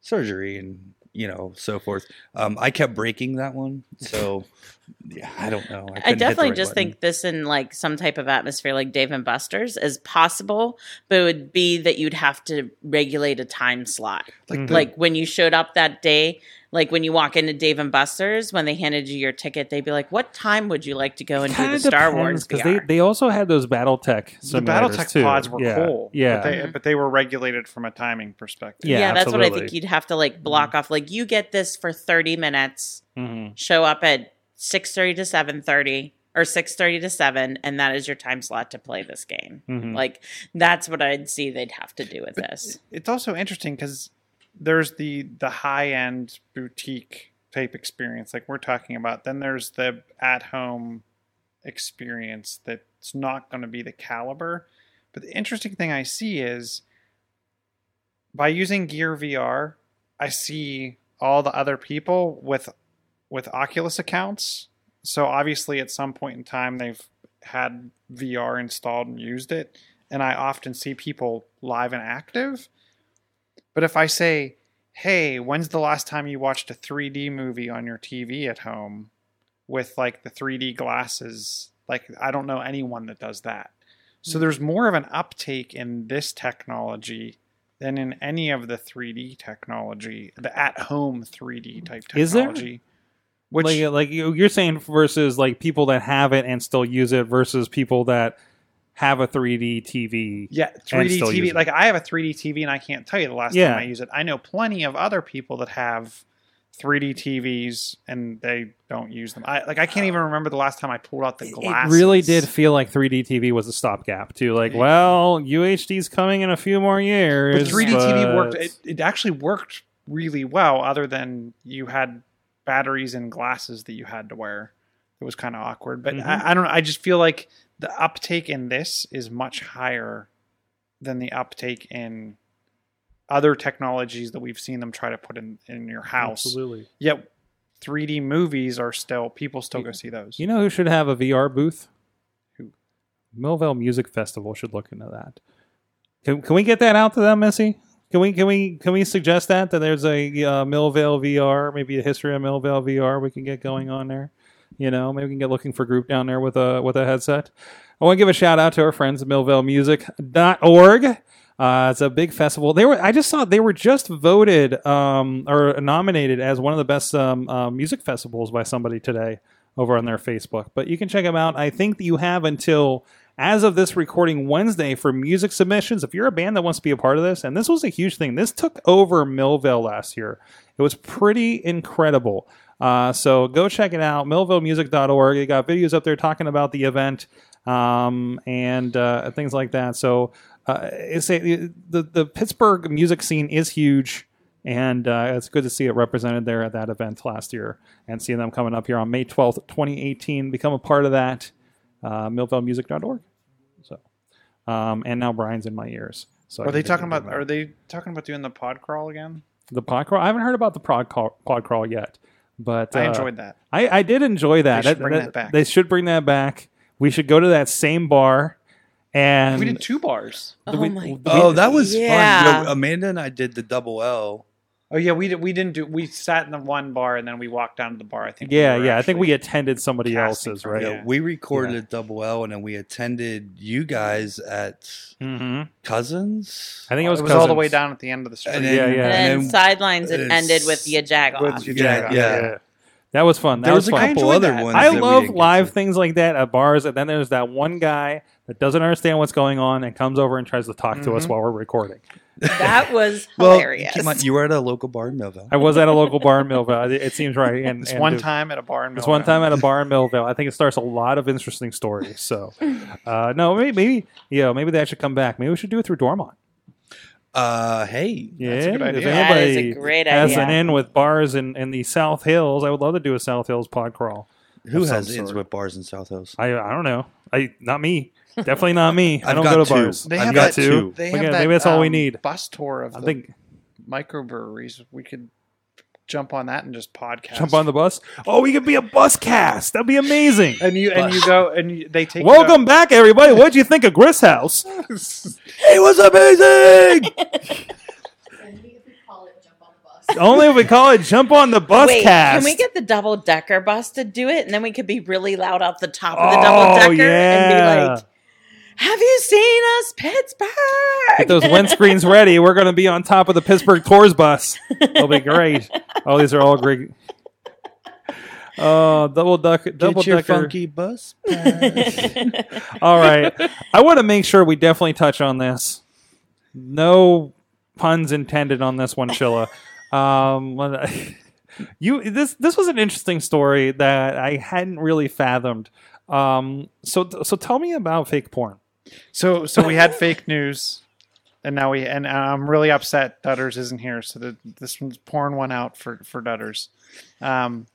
surgery, and you know so forth. Um, I kept breaking that one, so yeah, I don't know. I couldn't hit the definitely right just button. think this in like some type of atmosphere like Dave and Buster's is possible, but it would be that you'd have to regulate a time slot. like, Mhm. the, like when you showed up that day, like when you walk into Dave and Buster's, when they handed you your ticket, they'd be like, "What time would you like to go and do the Star Wars because they they also had those BattleTech The BattleTech too. pods were yeah. cool. Yeah, But they, but they were regulated from a timing perspective. Yeah, that's what I think you'd have to like block off. Like you get this for thirty minutes, Mhm. show up at six thirty to seven thirty or six thirty to seven, and that is your time slot to play this game. Mhm. Like that's what I'd see they'd have to do with this. It's also interesting because there's the the high end boutique type experience like we're talking about. Then there's the at home experience that's not going to be the caliber. But the interesting thing I see is by using Gear VR, I see all the other people with with Oculus accounts. So obviously at some point in time they've had VR installed and used it. And I often see people live and active. But if I say, hey, when's the last time you watched a 3D movie on your TV at home with like the 3D glasses? Like, I don't know anyone that does that. So hmm. there's more of an uptake in this technology than in any of the 3D technology, the at home 3D type technology. Is there? Which, like like you- you're saying versus like people that have it and still use it versus people that have a 3D TV. Yeah, 3D TV. Like I have a 3D TV, and I can't tell you the last Yeah. time I use it. I know plenty of other people that have 3D TVs and they don't use them. I like I can't even remember the last time I pulled out the glass. It really did feel like 3D TV was a stopgap too. Like, well, UHD's coming in a few more years. But years. 3D TV worked. It, it actually worked really well. Other than you had batteries and glasses that you had to wear. It was kind of awkward. But Mhm. I, I don't know. I just feel like the uptake in this is much higher than the uptake in other technologies that we've seen them try to put in in your house. Absolutely. Yet 3D movies are still people still go see those. You know who should have a VR booth? Who? Millvale Music Festival should look into that. Can, can we get that out to them, Missy? Can we can we can we suggest that that there's a uh, Millvale VR, maybe a history of Millvale VR we can get going on there? You know, maybe we can get looking for group down there with a with a headset. I want to give a shout out to our friends at millvalemusic.org. Uh, it's a big festival. They were I just saw they were just voted um, or nominated as one of the best um, uh, music festivals by somebody today over on their Facebook. But you can check them out. I think you have until as of this recording Wednesday for music submissions. If you're a band that wants to be a part of this, and this was a huge thing. This took over Millvale last year. It was pretty incredible. Uh, so go check it out, millvalemusic.org. They got videos up there talking about the event um, and uh, things like that. So uh, it's a, the the Pittsburgh music scene is huge, and uh, it's good to see it represented there at that event last year, and seeing them coming up here on May twelfth, twenty eighteen. Become a part of that, uh, millvalemusic.org. So, um, and now Brian's in my ears. So Are they talking about? Are they talking about doing the pod crawl again? the pod crawl? I haven't heard about the pod crawl, pod crawl yet, but I uh, enjoyed that. I, I did enjoy that. They should bring that back. They should bring that back. We should go to that same bar and we did two bars. Oh we- my! we- Oh, that was Yeah. fun. You know, Amanda and I did the double L. Oh yeah, we did, we didn't do. We sat in the one bar and then we walked down to the bar. I think. yeah, were yeah. I think we attended somebody casting else's, from- right? Yeah, Yeah. we recorded Yeah. a double L, and then we attended you guys at hmm Cousins. I think it was, it was all the Cousins. way down at the end of the street. And Yeah, then, yeah. And then then sidelines it it's- ended with the Jagoff. With your Yeah, Jagoff. yeah. That was fun. That there was, was a fun. couple enjoyed other that. ones. I that we love didn't get live to. things like that at bars, and then there's that one guy that doesn't understand what's going on and comes over and tries to talk to us Mhm. while we're recording. That was Well, hilarious. come on, you were at a local bar in Millvale. I was at a local bar in Millvale. It, it seems right. And It's and one time at a bar in. It's one time Millvale. at a bar in Millvale. I think it starts a lot of interesting stories. So, uh, no, maybe, maybe, yeah, maybe that should come back. Maybe we should do it through Dormont. Uh, hey, Yeah, That's a good if idea. That is a anybody great has idea. an in with bars in, in the South Hills, I would love to do a South Hills pod crawl. who has ins sort. with bars in South Hills? I I don't know. I not me. Definitely not me. I I've don't got go to two. bars. They I've have got that two. They We have got- that, maybe that's all we um, need. Bus tour of I the think microbreweries. We could jump on that and just podcast. jump on the bus. Oh, we could be a bus cast. That'd be amazing. and you and you go and you, they take you Welcome back, everybody. What'd you think of Grist House? It was amazing. Only if we call it "Jump on the Bus Wait, Cast." can we get the double decker bus to do it, and then we could be really loud off the top of the Oh, double decker yeah. and be like, "Have you seen us, Pittsburgh?" Get those windscreens ready. We're going to be on top of the Pittsburgh Tours bus. It'll be great. Oh, these are all great. Oh, double duck, double Get your decker. funky bus pass. All right, I want to make sure we definitely touch on this. No puns intended on this one, Chilla. Um, when you this this was an interesting story that I hadn't really fathomed. Um, so so tell me about fake porn. So so we had fake news, and now we and I'm really upset Dutters isn't here. So the, this one's pouring one out for for Dutters. Um,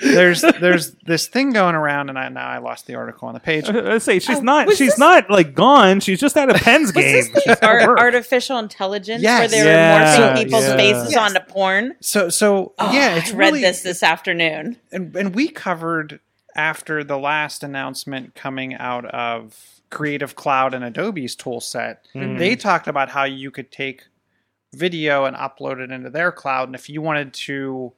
there's there's this thing going around, and I now I lost the article on the page. Let's say she's Oh, not was she's this- not like gone. She's just at a Pens Was game. this the She's at ar- work. artificial intelligence Yes. where they were Yeah, morphing people's yeah. faces Yes. onto porn? So so Oh, yeah, it's I read really, this this afternoon. and and we covered after the last announcement coming out of Creative Cloud and Adobe's tool set. Mhm. They talked about how you could take video and upload it into their cloud, and if you wanted to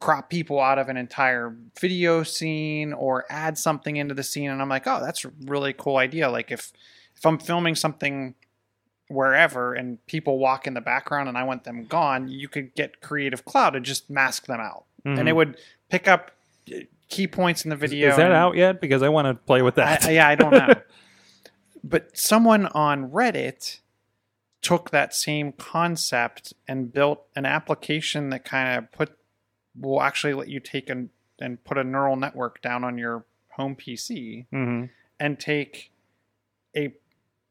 crop people out of an entire video scene or add something into the scene, and I'm like, oh, that's a really cool idea. Like if if I'm filming something wherever and people walk in the background and I want them gone, you could get Creative Cloud to just mask them out and it Mhm. would pick up key points in the video. Is that out yet? Because I want to play with that. I, yeah, I don't know. but someone on Reddit took that same concept and built an application that kind of put will actually let you take and and put a neural network down on your home PC hmm and take a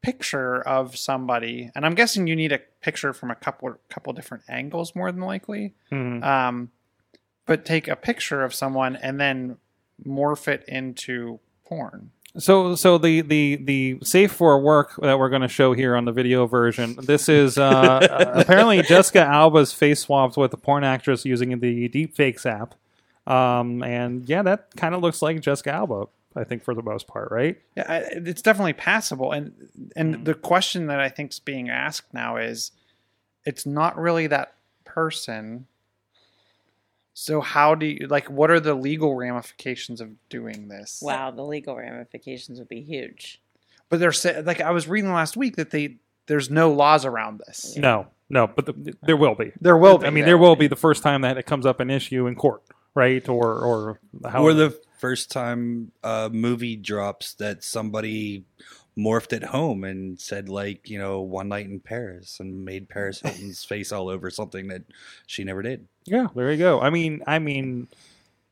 picture of somebody and I'm guessing you need a picture from a couple couple different angles more than likely hmm um, but take a picture of someone and then morph it into porn. So, so the the the safe for work that we're going to show here on the video version. This is uh, apparently Jessica Alba's face swapped with a porn actress using the Deepfakes app, um, and yeah, that kind of looks like Jessica Alba. I think for the most part, right? Yeah, I, it's definitely passable. And and the question that I think's being asked now is, it's not really that person. So how do you like? What are the legal ramifications of doing this? Wow, the legal ramifications would be huge. But they're sa- like I was reading last week that they there's no laws around this. No, no, but the, there will be. There will be. I mean, there will be the first time that it comes up an issue in court, right? Or or how or the first time a movie drops that somebody morphed at home and said like you know one night in paris and made paris hilton's face all over something that she never did Yeah, there you go. I mean, I mean,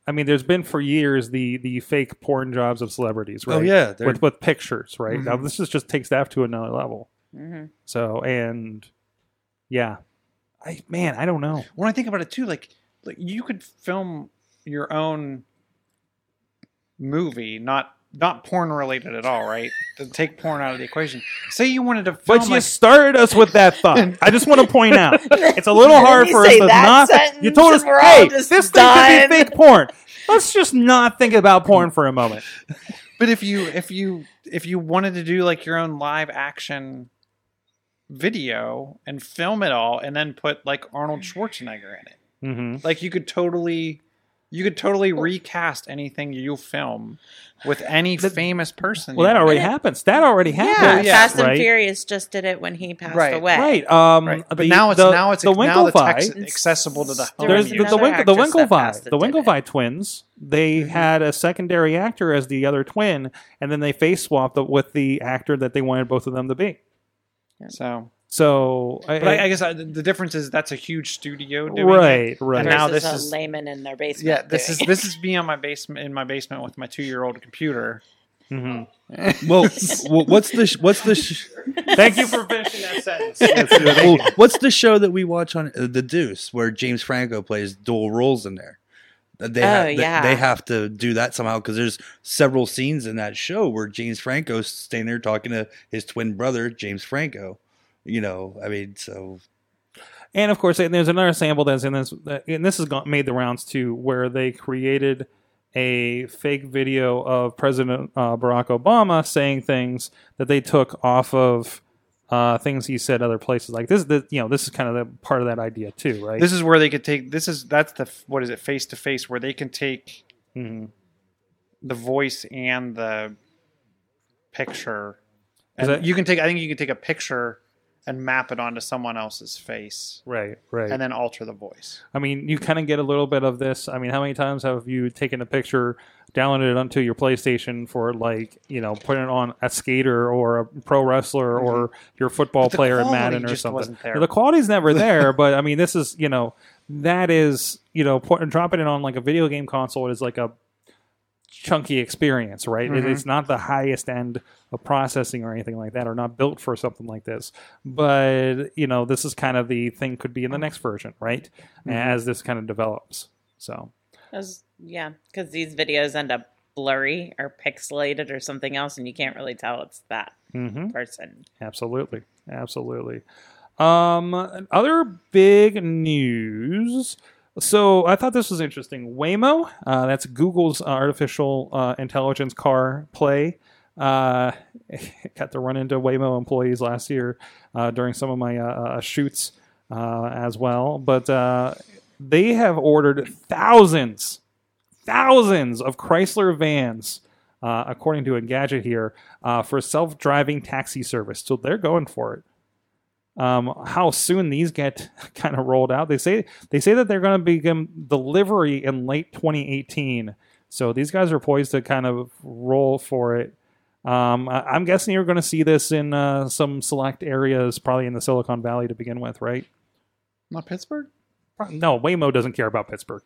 I mean, there's been for years the the fake porn jobs of celebrities, right? oh yeah they're- with with pictures, right? Now Mhm. this is just takes that to another level. hmm So and yeah, I man, I don't know. when I think about it too, like like you could film your own movie, not not porn related at all, right? To take porn out of the equation. Say you wanted to film But you like, started us with that thought. I just want to point out it's a little hard for us to not. sentence You told us, and we're all hey, just this thing could be fake porn. Let's just not think about porn for a moment. but if you if you if you wanted to do like your own live action video and film it all and then put like Arnold Schwarzenegger in it. hmm Like you could totally you could totally recast anything you film with any famous person. Well, that you- already happens. That already Yeah, happened. Fast and right? Furious just did it when he passed Right. away. Right. Um, Right. But the- now it's the, now it's the now the Winklevi. text accessible to the home. There's the, the, Another Wink, the actress that passed Winklevi. The. Winklevi twins. They had a secondary actor as the other twin, and then they face swapped with the actor that they wanted both of them to be. So, So, I, but I, I guess I, the difference is that's a huge studio doing it. right, right. And now this a is- layman in their basement. Yeah, this is doing it. this is me on my basement in my basement with my two year old computer. Mhm. Well, what's the sh- what's the sh- Thank you for finishing that sentence. well, what's the show that we watch on uh, the Deuce where James Franco plays dual roles in there? Uh, They Oh, ha- they- yeah. they, have to do that somehow because there's several scenes in that show where James Franco's standing there talking to his twin brother James Franco. You know, I mean, so And of course, and there's another sample that's in this, and this has got, made the rounds too, where they created a fake video of President uh, Barack Obama saying things that they took off of uh, things he said other places. Like this, the, you know, this is kind of the part of that idea too, right? This is where they could take. This is that's the what is it face to face where they can take Mhm. the voice and the picture. And that- you can take. I think you can take a picture and map it onto someone else's face Right, right. and then alter the voice. I mean, you kind of get a little bit of this. I mean, how many times have you taken a picture, downloaded it onto your PlayStation for like, you know, putting it on a skater or a pro wrestler or your football Mm-hmm. Player in Madden or something? wasn't there. The quality's never there, but I mean, this is, you know, that is, you know, put, dropping it on like a video game console is like a chunky experience, right? It- Mhm. It's not the highest end of processing or anything like that, or not built for something like this. But you know, this is kind of the thing could be in the next version, right? Mm-hmm. As this kind of develops. So Those- yeah, because these videos end up blurry or pixelated or something else, and you can't really tell it's that mhm. person. absolutely, absolutely. Um, other big news. So I thought this was interesting. Waymo, uh, that's Google's uh, artificial uh, intelligence car play. Uh, got to run into Waymo employees last year uh, during some of my uh, shoots as well. But they have ordered thousands, thousands of Chrysler vans, according to Engadget here, for self-driving taxi service. So they're going for it um, how soon these get kind of rolled out. They say they say that they're going to begin delivery in late 2018. So these guys are poised to kind of roll for it. Um, I, I'm guessing you're going to see this in uh, some select areas, probably in the Silicon Valley to begin with, right? Not Pittsburgh. No, Waymo doesn't care about Pittsburgh.